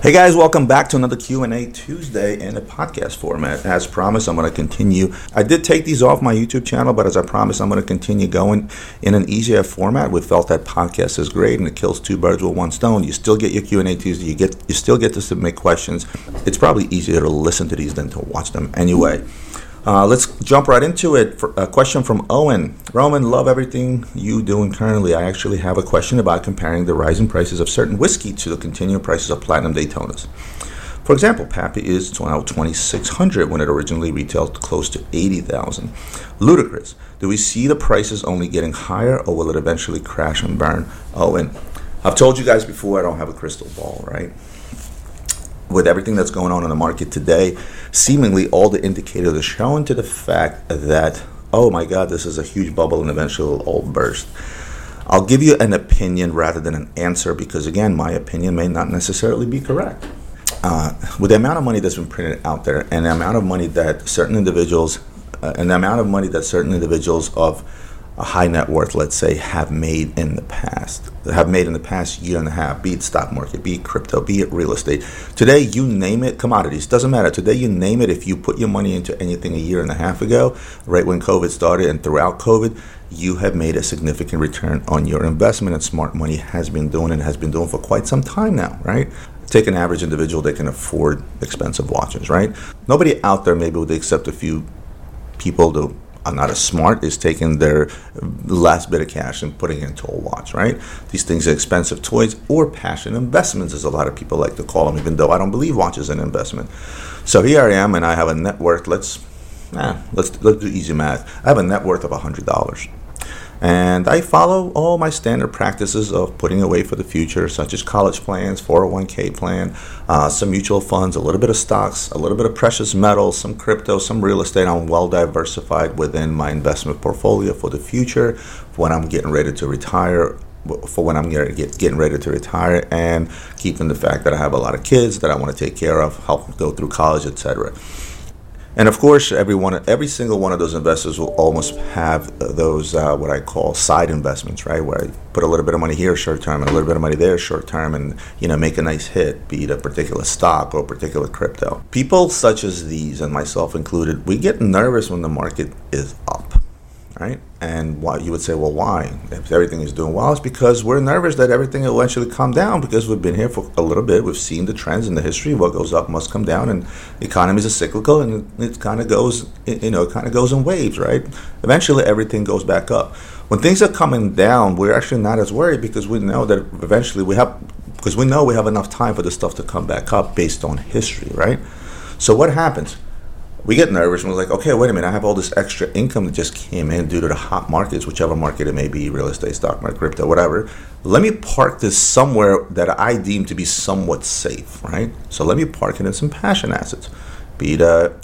Hey guys, welcome back to another Q&A Tuesday in a podcast format. As promised, I'm going to continue. I did take these off my YouTube channel, but as I promised, I'm going to continue going in an easier format. We felt that podcast is great and it kills two birds with one stone. You still get your Q&A Tuesday. You get you still get to submit questions. It's probably easier to listen to these than to watch them anyway. Uh, let's jump right into it. For a question from Owen. Roman, love everything you doing currently. I actually have a question about comparing the rising prices of certain whiskey to the continuing prices of platinum Daytonas. For example, Pappy is now 2600 when it originally retailed close to 80,000. Ludicrous. Do we see the prices only getting higher or will it eventually crash and burn? Owen, I've told you guys before I don't have a crystal ball, right? With everything that's going on in the market today, seemingly all the indicators are showing to the fact that, oh my God, this is a huge bubble and eventually it'll all burst. I'll give you an opinion rather than an answer because, again, my opinion may not necessarily be correct. Uh, with the amount of money that's been printed out there and the amount of money that certain individuals, uh, and the amount of money that certain individuals of a high net worth, let's say, have made in the past, have made in the past year and a half, be it stock market, be it crypto, be it real estate. Today, you name it, commodities, doesn't matter. Today, you name it, if you put your money into anything a year and a half ago, right when COVID started and throughout COVID, you have made a significant return on your investment, and smart money has been doing and has been doing for quite some time now, right? Take an average individual, that can afford expensive watches, right? Nobody out there, maybe with except a few people, to not as smart is taking their last bit of cash and putting it into a watch, right? These things are expensive toys or passion investments, as a lot of people like to call them, even though I don't believe watches an investment. So here I am, and I have a net worth. Let's, nah, let's let's do easy math. I have a net worth of hundred dollars. And I follow all my standard practices of putting away for the future, such as college plans, 401k plan, uh, some mutual funds, a little bit of stocks, a little bit of precious metals, some crypto, some real estate. I'm well diversified within my investment portfolio for the future, when I'm getting ready to retire, for when I'm getting ready to retire, and keeping the fact that I have a lot of kids that I want to take care of, help them go through college, etc. And of course, every one, every single one of those investors will almost have those uh, what I call side investments, right? Where I put a little bit of money here short term and a little bit of money there short term, and you know make a nice hit, be it a particular stock or a particular crypto. People such as these, and myself included, we get nervous when the market is up right? And why you would say, well, why? If everything is doing well, it's because we're nervous that everything will eventually come down because we've been here for a little bit. We've seen the trends in the history. What goes up must come down, and economies are cyclical, and it kind of goes, you know, it kind of goes in waves, right? Eventually, everything goes back up. When things are coming down, we're actually not as worried because we know that eventually we have, because we know we have enough time for the stuff to come back up based on history, right? So what happens? We get nervous and we're like, okay, wait a minute, I have all this extra income that just came in due to the hot markets, whichever market it may be, real estate, stock market, crypto, whatever. Let me park this somewhere that I deem to be somewhat safe, right? So let me park it in some passion assets, be it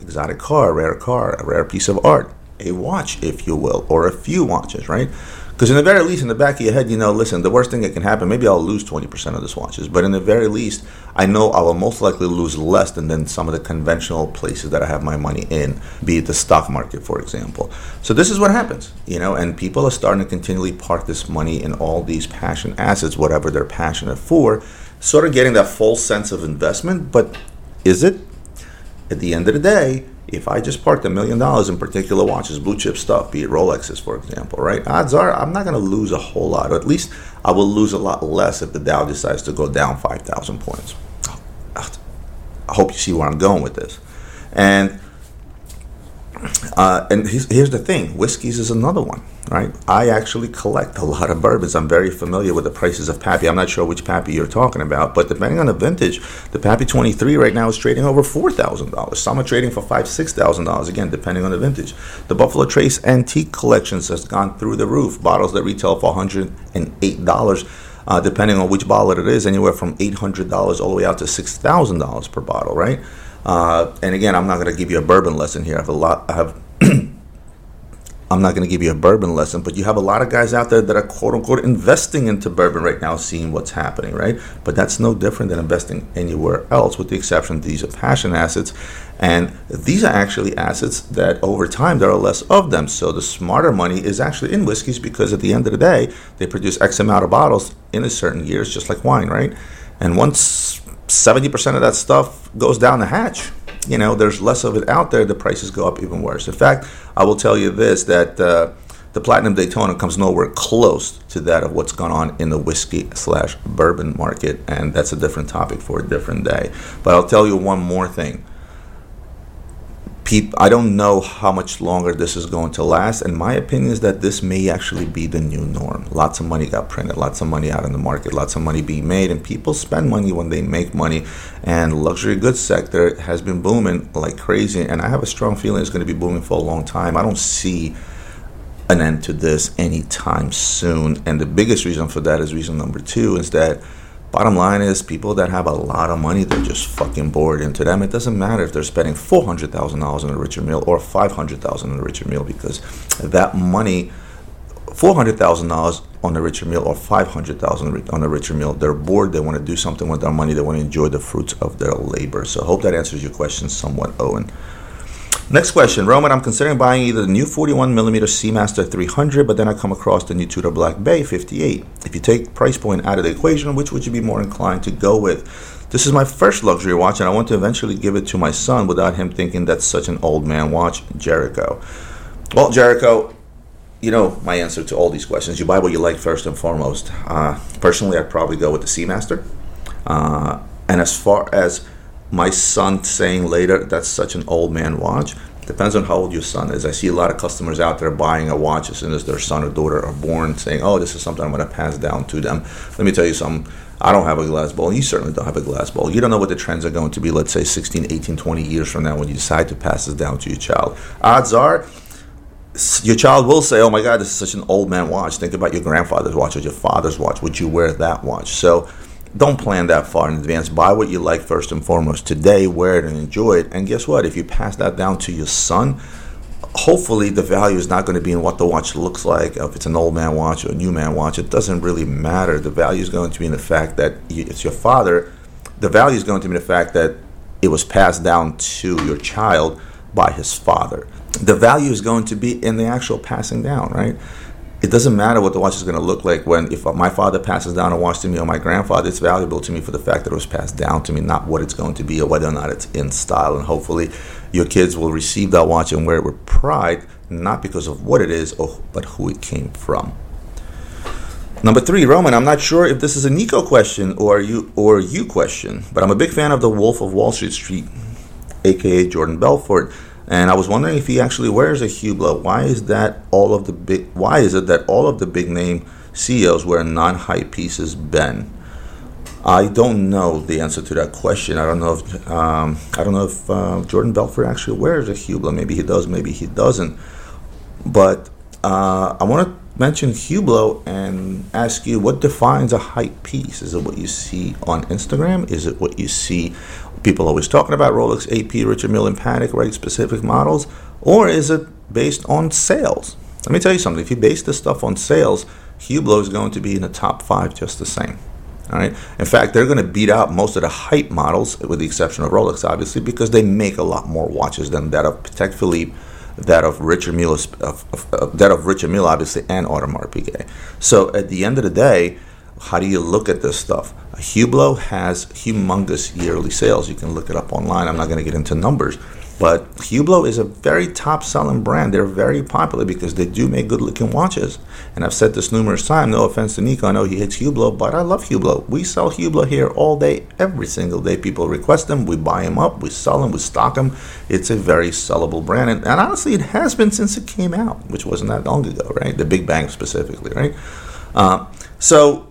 exotic car, a rare car, a rare piece of art, a watch, if you will, or a few watches, right? Because in the very least, in the back of your head, you know, listen, the worst thing that can happen, maybe I'll lose 20% of the watches, but in the very least, I know I will most likely lose less than, than some of the conventional places that I have my money in, be it the stock market, for example. So this is what happens, you know, and people are starting to continually park this money in all these passion assets, whatever they're passionate for, sort of getting that false sense of investment, but is it? At the end of the day, if I just parked a million dollars in particular watches, blue chip stuff, be it Rolexes, for example, right? Odds are I'm not going to lose a whole lot, or at least I will lose a lot less if the Dow decides to go down 5,000 points. I hope you see where I'm going with this. And uh, and here's the thing whiskeys is another one, right? I actually collect a lot of bourbons. I'm very familiar with the prices of Pappy. I'm not sure which Pappy you're talking about, but depending on the vintage, the Pappy 23 right now is trading over $4,000. Some are trading for five, $6,000, again, depending on the vintage. The Buffalo Trace Antique Collections has gone through the roof. Bottles that retail for $108. Uh, depending on which bottle it is, anywhere from $800 all the way out to $6,000 per bottle, right? Uh, and again, I'm not going to give you a bourbon lesson here. I have a lot. I have. I'm not going to give you a bourbon lesson, but you have a lot of guys out there that are quote unquote investing into bourbon right now, seeing what's happening, right? But that's no different than investing anywhere else, with the exception these are passion assets, and these are actually assets that over time there are less of them. So the smarter money is actually in whiskeys because at the end of the day, they produce X amount of bottles in a certain years, just like wine, right? And once 70% of that stuff goes down the hatch. You know, there's less of it out there, the prices go up even worse. In fact, I will tell you this that uh, the Platinum Daytona comes nowhere close to that of what's gone on in the whiskey slash bourbon market, and that's a different topic for a different day. But I'll tell you one more thing I don't know how much longer this is going to last, and my opinion is that this may actually be the new norm. Lots of money got printed, lots of money out in the market, lots of money being made, and people spend money when they make money. And luxury goods sector has been booming like crazy, and I have a strong feeling it's going to be booming for a long time. I don't see an end to this anytime soon, and the biggest reason for that is reason number two is that Bottom line is, people that have a lot of money, they're just fucking bored. And to them, it doesn't matter if they're spending four hundred thousand dollars on a Richard Mille or five hundred thousand on a Richard Mille because that money, four hundred thousand dollars on a Richard Mille or five hundred thousand on a Richard Mille, they're bored. They want to do something with their money. They want to enjoy the fruits of their labor. So, I hope that answers your question somewhat, Owen. Next question, Roman. I'm considering buying either the new 41 millimeter Seamaster 300, but then I come across the new Tudor Black Bay 58. If you take price point out of the equation, which would you be more inclined to go with? This is my first luxury watch, and I want to eventually give it to my son without him thinking that's such an old man watch. Jericho. Well, Jericho, you know my answer to all these questions. You buy what you like first and foremost. Uh, personally, I'd probably go with the Seamaster. Uh, and as far as my son saying later that's such an old man watch. Depends on how old your son is. I see a lot of customers out there buying a watch as soon as their son or daughter are born saying oh this is something i'm going to pass down to them. Let me tell you something. I don't have a glass bowl you certainly don't have a glass bowl you don't know what the trends are going to be let's say 16 18 20 years from now when you decide to pass this down to your child. Odds are your child will say, "Oh my God, this is such an old man watch." Think about your grandfather's watch or your father's watch. Would you wear that watch? So don't plan that far in advance. Buy what you like first and foremost today, wear it and enjoy it. And guess what? If you pass that down to your son, hopefully the value is not going to be in what the watch looks like. If it's an old man watch or a new man watch, it doesn't really matter. The value is going to be in the fact that it's your father. The value is going to be in the fact that it was passed down to your child by his father. The value is going to be in the actual passing down, right? It doesn't matter what the watch is going to look like when if my father passes down a watch to me or my grandfather it's valuable to me for the fact that it was passed down to me not what it's going to be or whether or not it's in style and hopefully your kids will receive that watch and wear it with pride not because of what it is or, but who it came from Number three, Roman. I'm not sure if this is a Nico question or you or you question, but I'm a big fan of the Wolf of Wall Street Street, aka Jordan Belfort. And I was wondering if he actually wears a Hublot. Why is that all of the big? Why is it that all of the big name CEOs wear non-high pieces? Ben, I don't know the answer to that question. I don't know if um, I don't know if uh, Jordan Belfort actually wears a Hublot. Maybe he does. Maybe he doesn't. But uh, I want to mention Hublot and ask you what defines a hype piece. Is it what you see on Instagram? Is it what you see people always talking about Rolex, AP, Richard Mille, and Patek, right? Specific models, or is it based on sales? Let me tell you something. If you base this stuff on sales, Hublot is going to be in the top five just the same. All right. In fact, they're going to beat out most of the hype models, with the exception of Rolex, obviously, because they make a lot more watches than that of Patek Philippe, that of Richard Mille, of, of, of, that of Richard Mille, obviously, and Audemars Piguet. So at the end of the day, how do you look at this stuff? Hublot has humongous yearly sales. You can look it up online. I'm not going to get into numbers. But Hublot is a very top selling brand. They're very popular because they do make good looking watches. And I've said this numerous times, no offense to Nico, I know he hates Hublot, but I love Hublot. We sell Hublot here all day, every single day. People request them, we buy them up, we sell them, we stock them. It's a very sellable brand. And, and honestly, it has been since it came out, which wasn't that long ago, right? The Big Bang specifically, right? Uh, so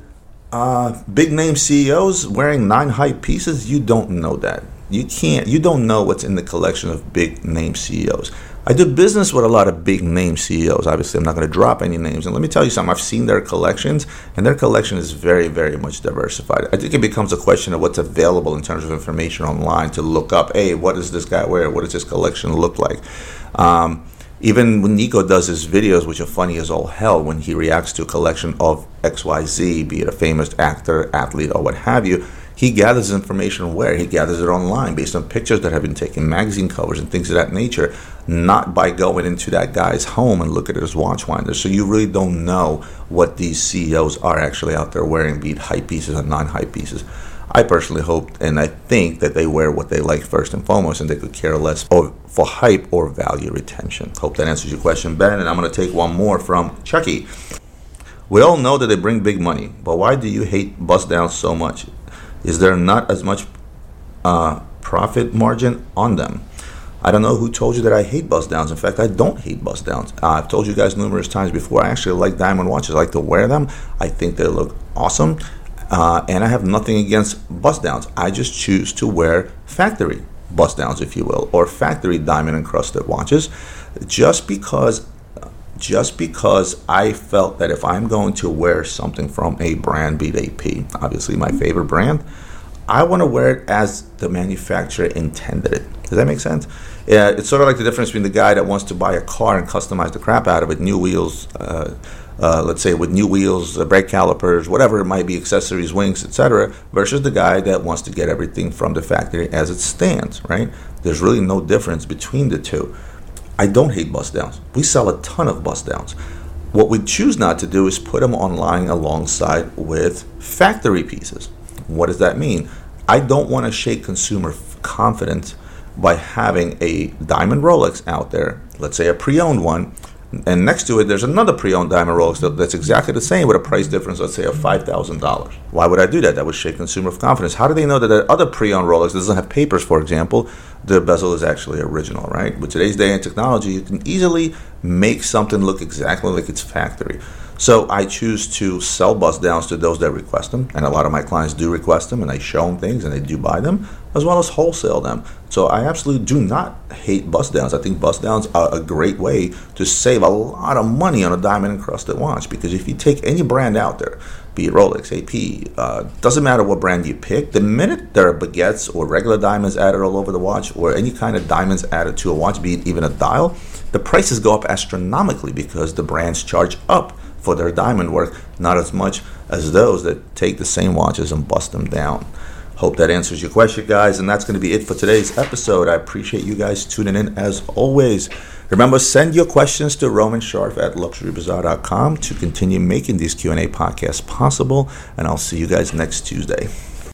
uh, big name CEOs wearing nine hype pieces, you don't know that. You can't, you don't know what's in the collection of big name CEOs. I do business with a lot of big name CEOs. Obviously, I'm not going to drop any names. And let me tell you something I've seen their collections, and their collection is very, very much diversified. I think it becomes a question of what's available in terms of information online to look up hey, what does this guy wear? What does this collection look like? Um, even when Nico does his videos, which are funny as all hell, when he reacts to a collection of XYZ, be it a famous actor, athlete, or what have you, he gathers information where? He gathers it online based on pictures that have been taken, magazine covers, and things of that nature, not by going into that guy's home and look at his watch winder. So you really don't know what these CEOs are actually out there wearing, be it high pieces or non high pieces. I personally hope and I think that they wear what they like first and foremost, and they could care less for, for hype or value retention. Hope that answers your question, Ben. And I'm going to take one more from Chucky. We all know that they bring big money, but why do you hate bust downs so much? Is there not as much uh, profit margin on them? I don't know who told you that I hate bust downs. In fact, I don't hate bust downs. Uh, I've told you guys numerous times before. I actually like diamond watches. I like to wear them. I think they look awesome. Uh, and I have nothing against bust downs. I just choose to wear factory bust downs, if you will, or factory diamond encrusted watches, just because. Just because I felt that if I'm going to wear something from a brand, be it AP, obviously my favorite brand, I want to wear it as the manufacturer intended it. Does that make sense? Yeah, it's sort of like the difference between the guy that wants to buy a car and customize the crap out of it, new wheels, uh, uh, let's say with new wheels, uh, brake calipers, whatever it might be, accessories, wings, etc., versus the guy that wants to get everything from the factory as it stands, right? There's really no difference between the two. I don't hate bust downs. We sell a ton of bust downs. What we choose not to do is put them online alongside with factory pieces. What does that mean? I don't want to shake consumer confidence by having a diamond Rolex out there, let's say a pre owned one, and next to it there's another pre-owned diamond Rolex that's exactly the same with a price difference, let's say of five thousand dollars. Why would I do that? That would shake consumer confidence. How do they know that that other pre-owned Rolex doesn't have papers, for example? The bezel is actually original, right? With today's day and technology, you can easily make something look exactly like its factory. So I choose to sell bust downs to those that request them, and a lot of my clients do request them, and I show them things, and they do buy them, as well as wholesale them. So I absolutely do not hate bust downs. I think bust downs are a great way to save a lot of money on a diamond encrusted watch because if you take any brand out there, be it Rolex, AP, uh, doesn't matter what brand you pick. The minute there are baguettes or regular diamonds added all over the watch, or any kind of diamonds added to a watch, be it even a dial, the prices go up astronomically because the brands charge up for their diamond work, not as much as those that take the same watches and bust them down. Hope that answers your question, guys. And that's going to be it for today's episode. I appreciate you guys tuning in as always. Remember, send your questions to Roman Sharf at luxurybazaar.com to continue making these Q&A podcasts possible. And I'll see you guys next Tuesday.